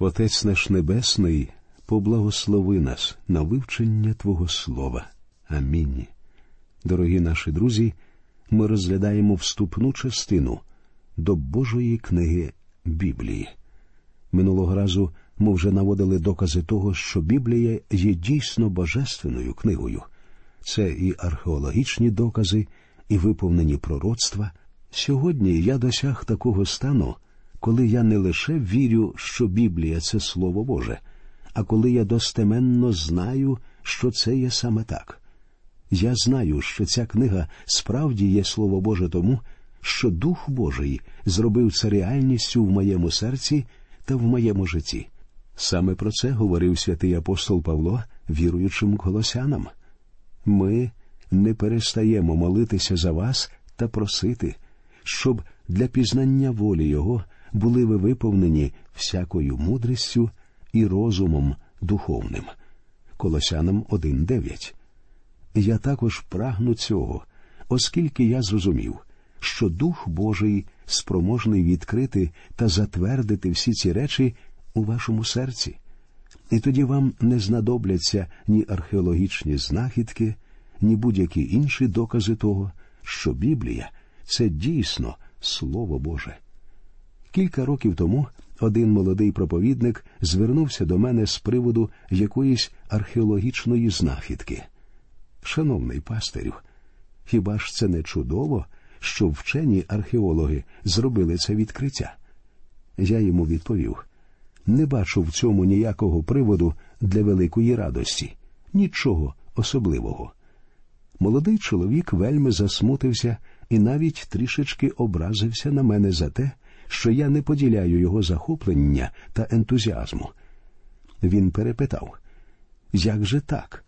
Отець наш Небесний, поблагослови нас на вивчення Твого Слова. Амінь. Дорогі наші друзі, ми розглядаємо вступну частину до Божої книги Біблії. Минулого разу ми вже наводили докази того, що Біблія є дійсно божественною книгою. Це і археологічні докази, і виповнені пророцтва. Сьогодні я досяг такого стану, коли я не лише вірю, що Біблія це Слово Боже, а коли я достеменно знаю, що це є саме так. Я знаю, що ця книга справді є Слово Боже тому, що Дух Божий зробив це реальністю в моєму серці та в моєму житті. Саме про це говорив святий апостол Павло, віруючим колосянам. Ми не перестаємо молитися за вас та просити, щоб для пізнання волі Його були ви виповнені всякою мудрістю і розумом духовним. Колосянам 1.9 Я також прагну цього, оскільки я зрозумів, що Дух Божий спроможний відкрити та затвердити всі ці речі у вашому серці. І тоді вам не знадобляться ні археологічні знахідки, ні будь-які інші докази того, що Біблія це дійсно Слово Боже. Кілька років тому один молодий проповідник звернувся до мене з приводу якоїсь археологічної знахідки. Шановний пастирю, хіба ж це не чудово, що вчені археологи зробили це відкриття? Я йому відповів не бачу в цьому ніякого приводу для великої радості, нічого особливого. Молодий чоловік вельми засмутився і навіть трішечки образився на мене за те, що я не поділяю його захоплення та ентузіазму. Він перепитав як же так?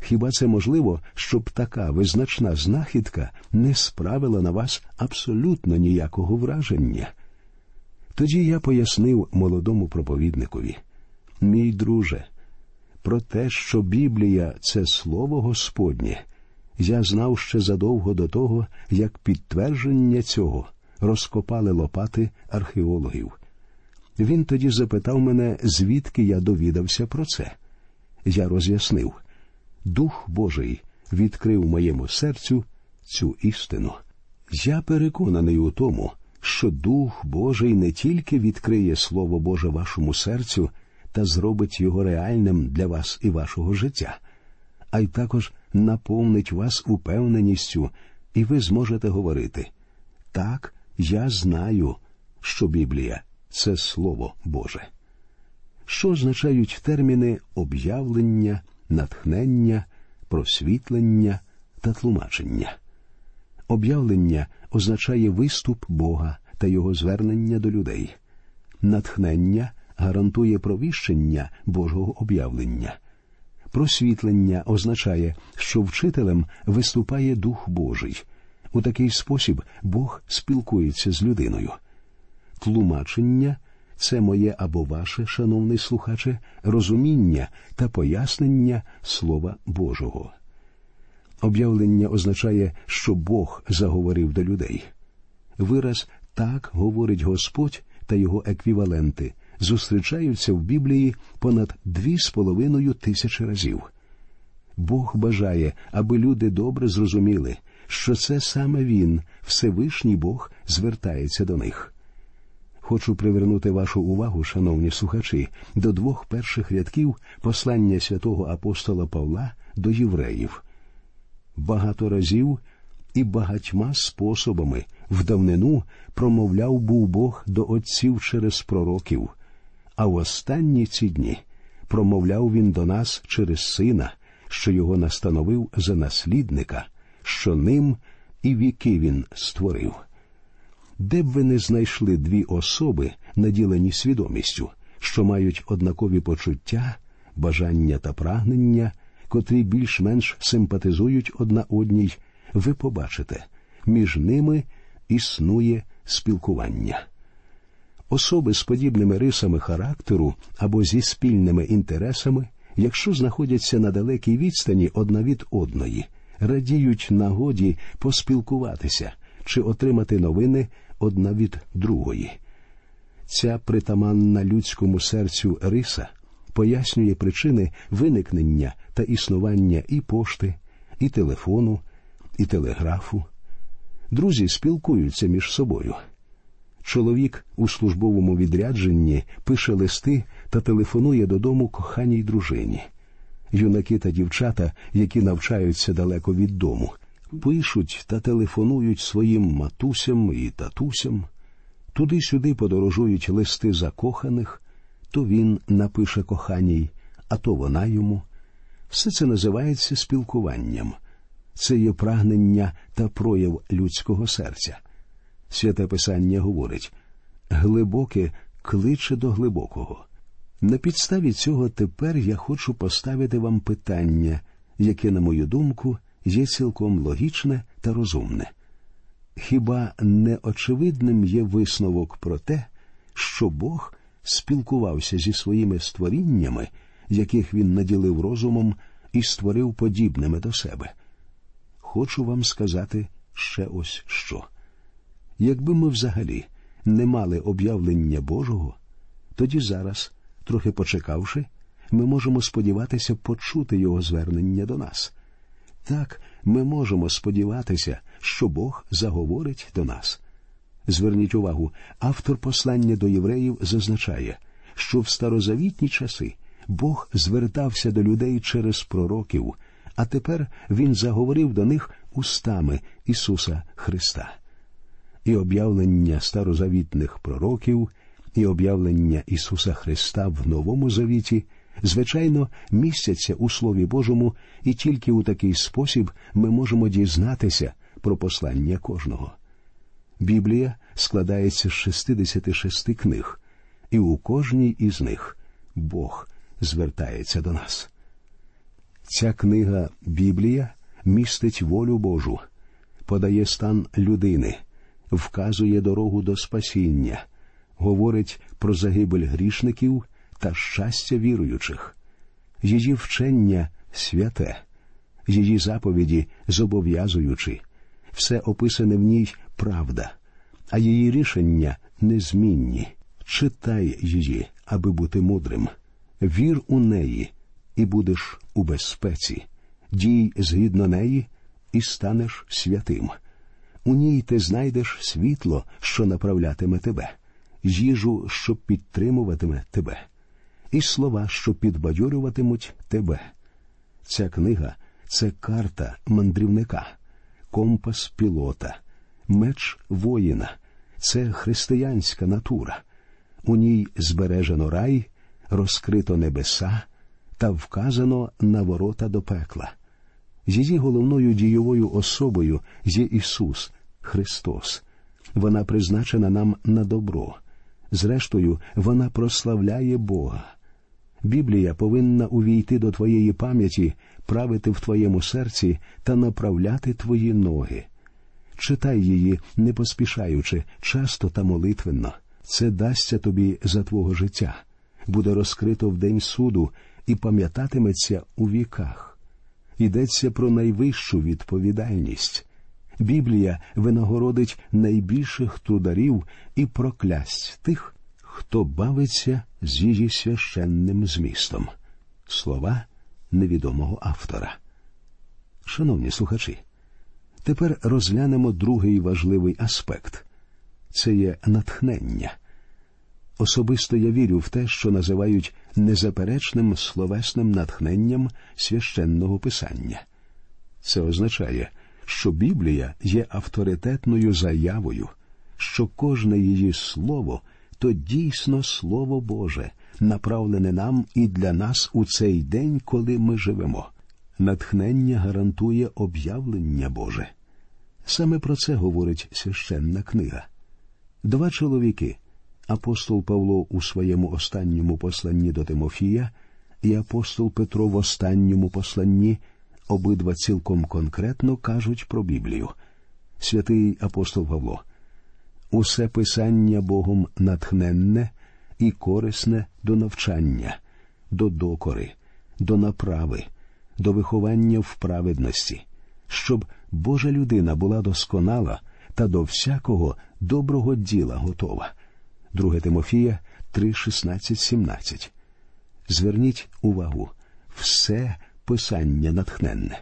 Хіба це можливо, щоб така визначна знахідка не справила на вас абсолютно ніякого враження? Тоді я пояснив молодому проповідникові, мій друже, про те, що Біблія це слово Господнє, я знав ще задовго до того, як підтвердження цього розкопали лопати археологів. Він тоді запитав мене, звідки я довідався про це. Я роз'яснив Дух Божий відкрив моєму серцю цю істину. Я переконаний у тому, що Дух Божий не тільки відкриє Слово Боже вашому серцю та зробить його реальним для вас і вашого життя, а й також наповнить вас упевненістю, і ви зможете говорити так, я знаю, що Біблія це Слово Боже. Що означають терміни об'явлення, натхнення, просвітлення та тлумачення? Об'явлення означає виступ Бога та його звернення до людей. Натхнення гарантує провіщення Божого об'явлення. Просвітлення означає, що вчителем виступає Дух Божий. У такий спосіб Бог спілкується з людиною. Тлумачення це моє або ваше, шановний слухаче, розуміння та пояснення Слова Божого. Об'явлення означає, що Бог заговорив до людей. Вираз так говорить Господь та його еквіваленти зустрічаються в Біблії понад дві з половиною тисячі разів. Бог бажає, аби люди добре зрозуміли, що це саме Він, Всевишній Бог, звертається до них. Хочу привернути вашу увагу, шановні слухачі, до двох перших рядків послання святого апостола Павла до євреїв. Багато разів і багатьма способами в давнину промовляв був Бог до отців через пророків, а в останні ці дні промовляв він до нас через сина, що його настановив за наслідника, що ним і віки він створив. Де б ви не знайшли дві особи, наділені свідомістю, що мають однакові почуття, бажання та прагнення, котрі більш-менш симпатизують одна одній, ви побачите, між ними існує спілкування. Особи з подібними рисами характеру або зі спільними інтересами, якщо знаходяться на далекій відстані одна від одної, радіють нагоді поспілкуватися чи отримати новини одна від другої. Ця притаманна людському серцю риса пояснює причини виникнення та існування і пошти, і телефону, і телеграфу. Друзі спілкуються між собою. Чоловік у службовому відрядженні пише листи та телефонує додому коханій дружині. Юнаки та дівчата, які навчаються далеко від дому, пишуть та телефонують своїм матусям і татусям. Туди-сюди подорожують листи закоханих, то він напише коханій, а то вона йому. Все це називається спілкуванням. Це є прагнення та прояв людського серця. Святе Писання говорить глибоке кличе до глибокого. На підставі цього тепер я хочу поставити вам питання, яке, на мою думку, є цілком логічне та розумне. Хіба не очевидним є висновок про те, що Бог спілкувався зі своїми створіннями, яких він наділив розумом і створив подібними до себе? Хочу вам сказати ще ось що. Якби ми взагалі не мали об'явлення Божого, тоді зараз, трохи почекавши, ми можемо сподіватися почути Його звернення до нас. Так, ми можемо сподіватися, що Бог заговорить до нас. Зверніть увагу, автор послання до євреїв зазначає, що в старозавітні часи Бог звертався до людей через пророків, а тепер Він заговорив до них устами Ісуса Христа. І об'явлення старозавітних пророків, і об'явлення Ісуса Христа в Новому Завіті звичайно, містяться у Слові Божому, і тільки у такий спосіб ми можемо дізнатися про послання кожного. Біблія складається з 66 книг, і у кожній із них Бог звертається до нас. Ця книга Біблія містить волю Божу, подає стан людини, вказує дорогу до спасіння, говорить про загибель грішників та щастя віруючих, її вчення святе, її заповіді зобов'язуючі, все описане в ній правда, а її рішення незмінні. Читай її, аби бути мудрим, вір у неї, і будеш у безпеці, дій згідно неї, і станеш святим. У ній ти знайдеш світло, що направлятиме тебе, їжу, що підтримуватиме тебе і слова, що підбадьорюватимуть тебе. Ця книга це карта мандрівника, компас пілота, меч воїна, це християнська натура. У ній збережено рай, розкрито небеса та вказано на ворота до пекла. Її головною дієвою особою є Ісус Христос. Вона призначена нам на добро. Зрештою, вона прославляє Бога. Біблія повинна увійти до твоєї пам'яті, правити в твоєму серці та направляти твої ноги. Читай її, не поспішаючи, часто та молитвенно. Це дасться тобі за твого життя, буде розкрито в день суду і пам'ятатиметься у віках. Йдеться про найвищу відповідальність. Біблія винагородить найбільших трударів і проклясть тих, хто бавиться з її священним змістом. Слова невідомого автора. Шановні слухачі, тепер розглянемо другий важливий аспект це є натхнення. Особисто я вірю в те, що називають незаперечним словесним натхненням священного писання. Це означає, що Біблія є авторитетною заявою, що кожне її слово то дійсно Слово Боже, направлене нам і для нас у цей день, коли ми живемо. Натхнення гарантує об'явлення Боже. Саме про це говорить священна книга. Два чоловіки, апостол Павло у своєму останньому посланні до Тимофія і апостол Петро в останньому посланні, обидва цілком конкретно кажуть про Біблію. Святий апостол Павло усе писання Богом натхненне і корисне до навчання, до докори, до направи, до виховання в праведності, щоб Божа людина була досконала та до всякого доброго діла готова. 2 Тимофія 3, 16, 17. Зверніть увагу, все писання натхненне.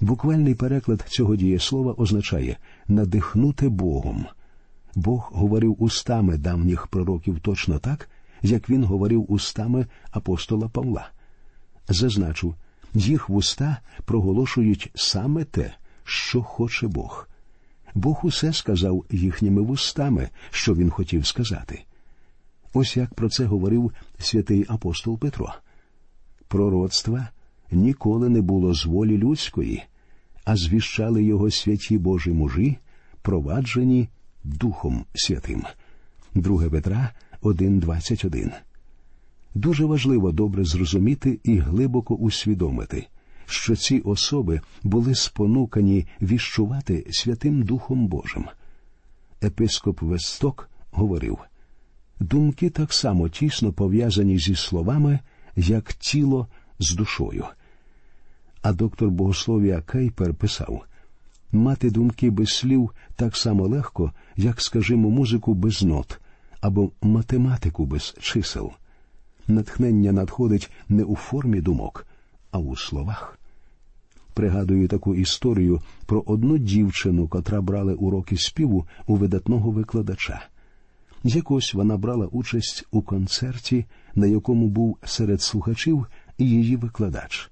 Буквальний переклад цього дієслова означає надихнути Богом. Бог говорив устами давніх пророків точно так, як він говорив устами апостола Павла. Зазначу, їх вуста проголошують саме те, що хоче Бог. Бог усе сказав їхніми вустами, що він хотів сказати. Ось як про це говорив святий апостол Петро. Пророцтва ніколи не було з волі людської, а звіщали його святі Божі мужі, проваджені Духом Святим. 2 Петра 1.21 Дуже важливо добре зрозуміти і глибоко усвідомити, що ці особи були спонукані віщувати Святим Духом Божим. Епископ Весток говорив думки так само тісно пов'язані зі словами, як тіло з душою. А доктор богослов'я Кейпер писав мати думки без слів так само легко, як, скажімо, музику без нот або математику без чисел. Натхнення надходить не у формі думок, а у словах. Пригадую таку історію про одну дівчину, котра брала уроки співу у видатного викладача. Якось вона брала участь у концерті, на якому був серед слухачів її викладач.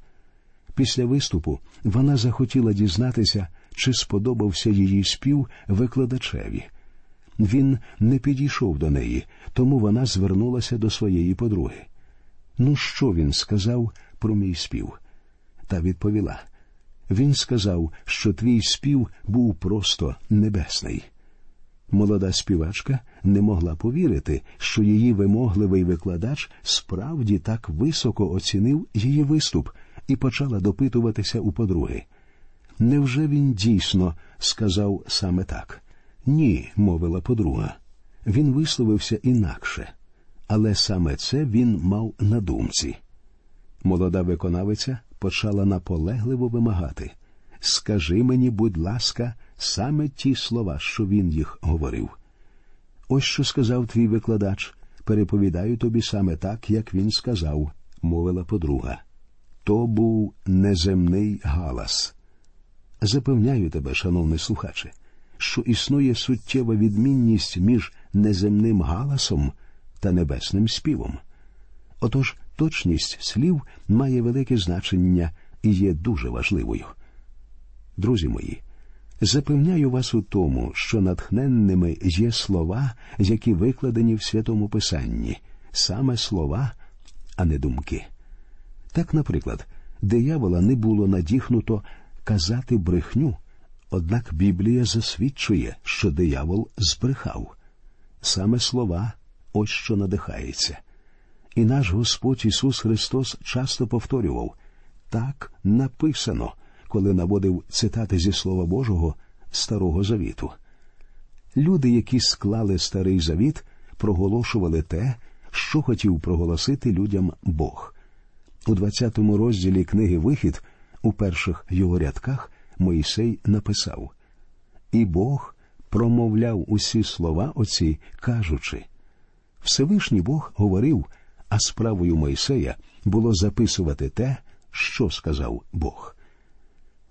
Після виступу вона захотіла дізнатися, чи сподобався її спів викладачеві. Він не підійшов до неї, тому вона звернулася до своєї подруги. Ну, що він сказав про мій спів? Та відповіла він сказав, що твій спів був просто небесний. Молода співачка не могла повірити, що її вимогливий викладач справді так високо оцінив її виступ і почала допитуватися у подруги. Невже він дійсно сказав саме так? Ні, мовила подруга. Він висловився інакше, але саме це він мав на думці. Молода виконавиця почала наполегливо вимагати Скажи мені, будь ласка, саме ті слова, що він їх говорив. Ось що сказав твій викладач. Переповідаю тобі саме так, як він сказав, мовила подруга. То був неземний галас. Запевняю тебе, шановний слухаче, що існує суттєва відмінність між неземним галасом та небесним співом. Отож, точність слів має велике значення і є дуже важливою. Друзі мої, запевняю вас у тому, що натхненними є слова, які викладені в Святому Писанні, саме слова, а не думки. Так, наприклад, диявола не було надіхнуто казати брехню, однак Біблія засвідчує, що диявол збрехав. Саме слова ось що надихається. І наш Господь Ісус Христос часто повторював так написано, коли наводив цитати зі Слова Божого Старого Завіту. Люди, які склали старий завіт, проголошували те, що хотів проголосити людям Бог. У 20 розділі книги Вихід, у перших його рядках, Моїсей написав І Бог промовляв усі слова оці, кажучи Всевишній Бог говорив а справою Мойсея було записувати те, що сказав Бог.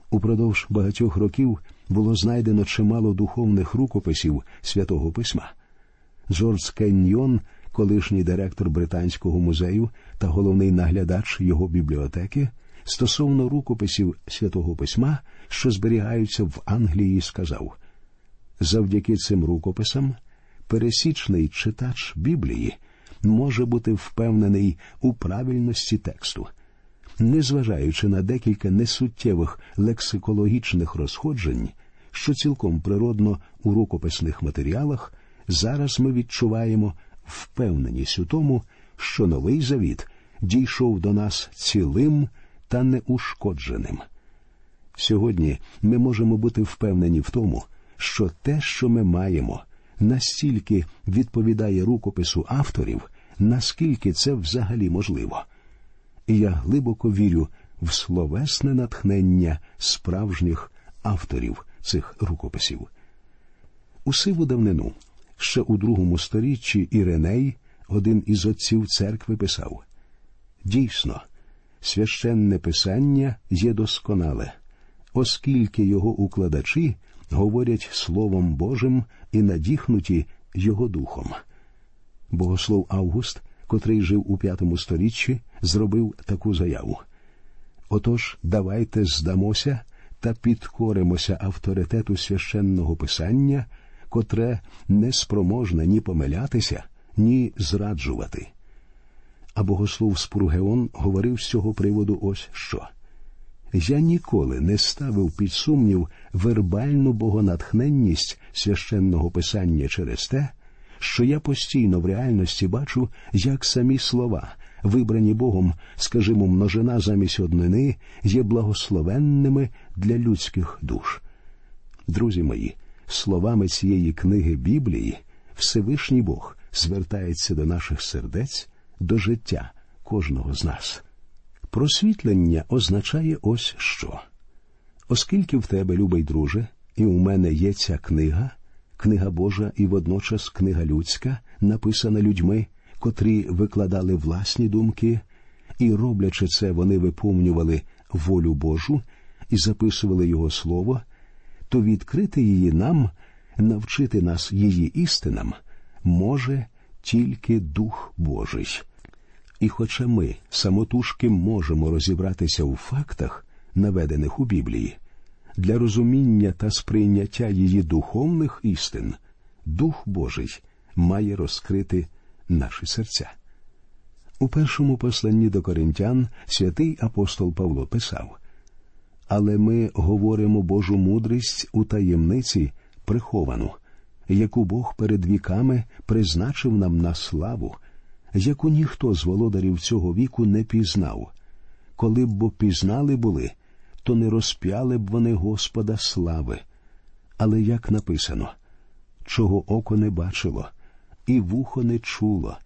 Упродовж багатьох років було знайдено чимало духовних рукописів святого письма. Джордж Кеньйон, колишній директор Британського музею та головний наглядач його бібліотеки, стосовно рукописів святого письма, що зберігаються в Англії, сказав завдяки цим рукописам пересічний читач Біблії може бути впевнений у правильності тексту. Незважаючи на декілька несуттєвих лексикологічних розходжень, що цілком природно у рукописних матеріалах, зараз ми відчуваємо впевненість у тому, що новий завіт дійшов до нас цілим та неушкодженим. Сьогодні ми можемо бути впевнені в тому, що те, що ми маємо, настільки відповідає рукопису авторів, наскільки це взагалі можливо. І я глибоко вірю в словесне натхнення справжніх авторів цих рукописів. У сиву давнину Ще у другому сторіччі Іреней, один із отців церкви, писав Дійсно, священне писання є досконале, оскільки його укладачі говорять Словом Божим і надіхнуті Його духом. Богослов Август, котрий жив у п'ятому сторіччі, зробив таку заяву. Отож, давайте здамося та підкоримося авторитету священного писання, котре не спроможне ні помилятися, ні зраджувати. А богослов Спургеон говорив з цього приводу ось що. Я ніколи не ставив під сумнів вербальну богонатхненність священного писання через те, що я постійно в реальності бачу, як самі слова, вибрані Богом, скажімо, множина замість однини, є благословенними для людських душ. Друзі мої, словами цієї книги Біблії, Всевишній Бог звертається до наших сердець, до життя кожного з нас. Просвітлення означає ось що. Оскільки в тебе, любий друже, і у мене є ця книга, книга Божа і водночас книга людська, написана людьми, котрі викладали власні думки, і, роблячи це, вони виповнювали волю Божу і записували Його Слово, то відкрити її нам, навчити нас її істинам, може тільки Дух Божий. І хоча ми самотужки можемо розібратися у фактах, наведених у Біблії, для розуміння та сприйняття її духовних істин, Дух Божий має розкрити наші серця. У першому посланні до коринтян святий апостол Павло писав Але ми говоримо Божу мудрість у таємниці приховану, яку Бог перед віками призначив нам на славу яку ніхто з володарів цього віку не пізнав. Коли б бо пізнали були, то не розп'яли б вони Господа слави. Але як написано, чого око не бачило, і вухо не чуло,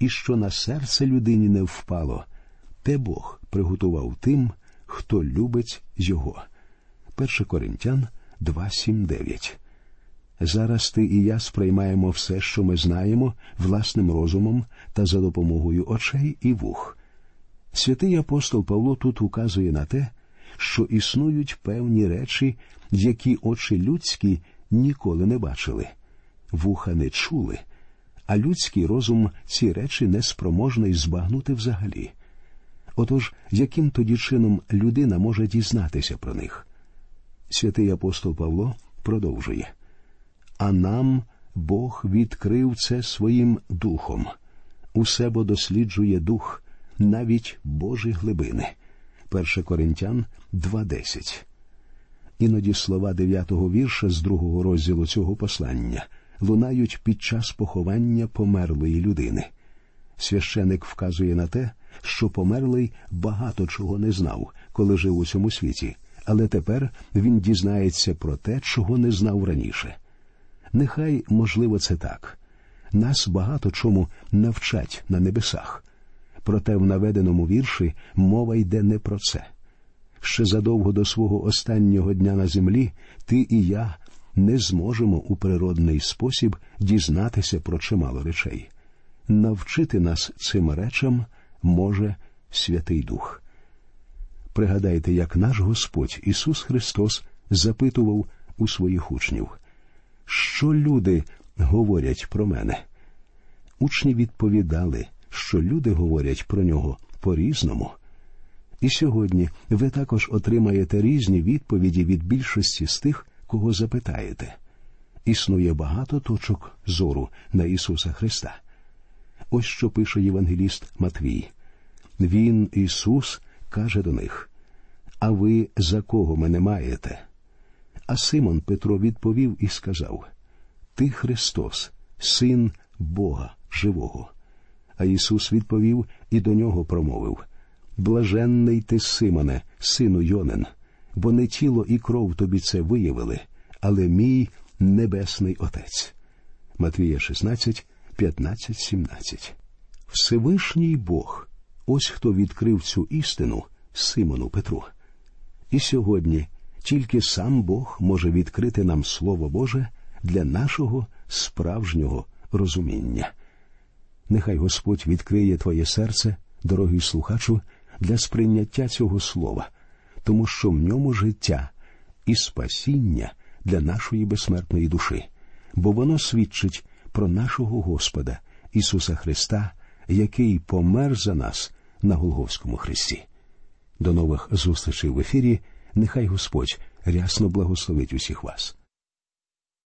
і що на серце людині не впало, те Бог приготував тим, хто любить його. 1 Коринтян 2.7.9 Зараз ти і я сприймаємо все, що ми знаємо, власним розумом та за допомогою очей і вух. Святий апостол Павло тут указує на те, що існують певні речі, які очі людські ніколи не бачили, вуха не чули, а людський розум ці речі не спроможний збагнути взагалі. Отож, яким тоді чином людина може дізнатися про них? Святий апостол Павло продовжує а нам Бог відкрив це своїм духом. Усе бо досліджує дух, навіть Божі глибини. 1 Коринтян 2.10 Іноді слова дев'ятого вірша з другого розділу цього послання лунають під час поховання померлої людини. Священик вказує на те, що померлий багато чого не знав, коли жив у цьому світі, але тепер він дізнається про те, чого не знав раніше. Нехай, можливо, це так. Нас багато чому навчать на небесах. Проте в наведеному вірші мова йде не про це. Ще задовго до свого останнього дня на землі ти і я не зможемо у природний спосіб дізнатися про чимало речей. Навчити нас цим речам може Святий Дух. Пригадайте, як наш Господь Ісус Христос запитував у своїх учнів що люди говорять про мене. Учні відповідали, що люди говорять про нього по різному. І сьогодні ви також отримаєте різні відповіді від більшості з тих, кого запитаєте. Існує багато точок зору на Ісуса Христа. Ось що пише Євангеліст Матвій. Він, Ісус, каже до них: А ви за кого мене маєте? А Симон Петро відповів і сказав: Ти Христос, син Бога живого. А Ісус відповів і до нього промовив: Блаженний ти, Симоне, сину Йонен, бо не тіло і кров тобі це виявили, але мій небесний Отець. Матвія 16, 15, 17 Всевишній Бог. Ось хто відкрив цю істину Симону Петру. І сьогодні тільки сам Бог може відкрити нам Слово Боже для нашого справжнього розуміння. Нехай Господь відкриє твоє серце, дорогий слухачу, для сприйняття цього слова, тому що в ньому життя і спасіння для нашої безсмертної душі, бо воно свідчить про нашого Господа Ісуса Христа, який помер за нас на Голговському Христі. До нових зустрічей в ефірі. Нехай Господь рясно благословить усіх вас.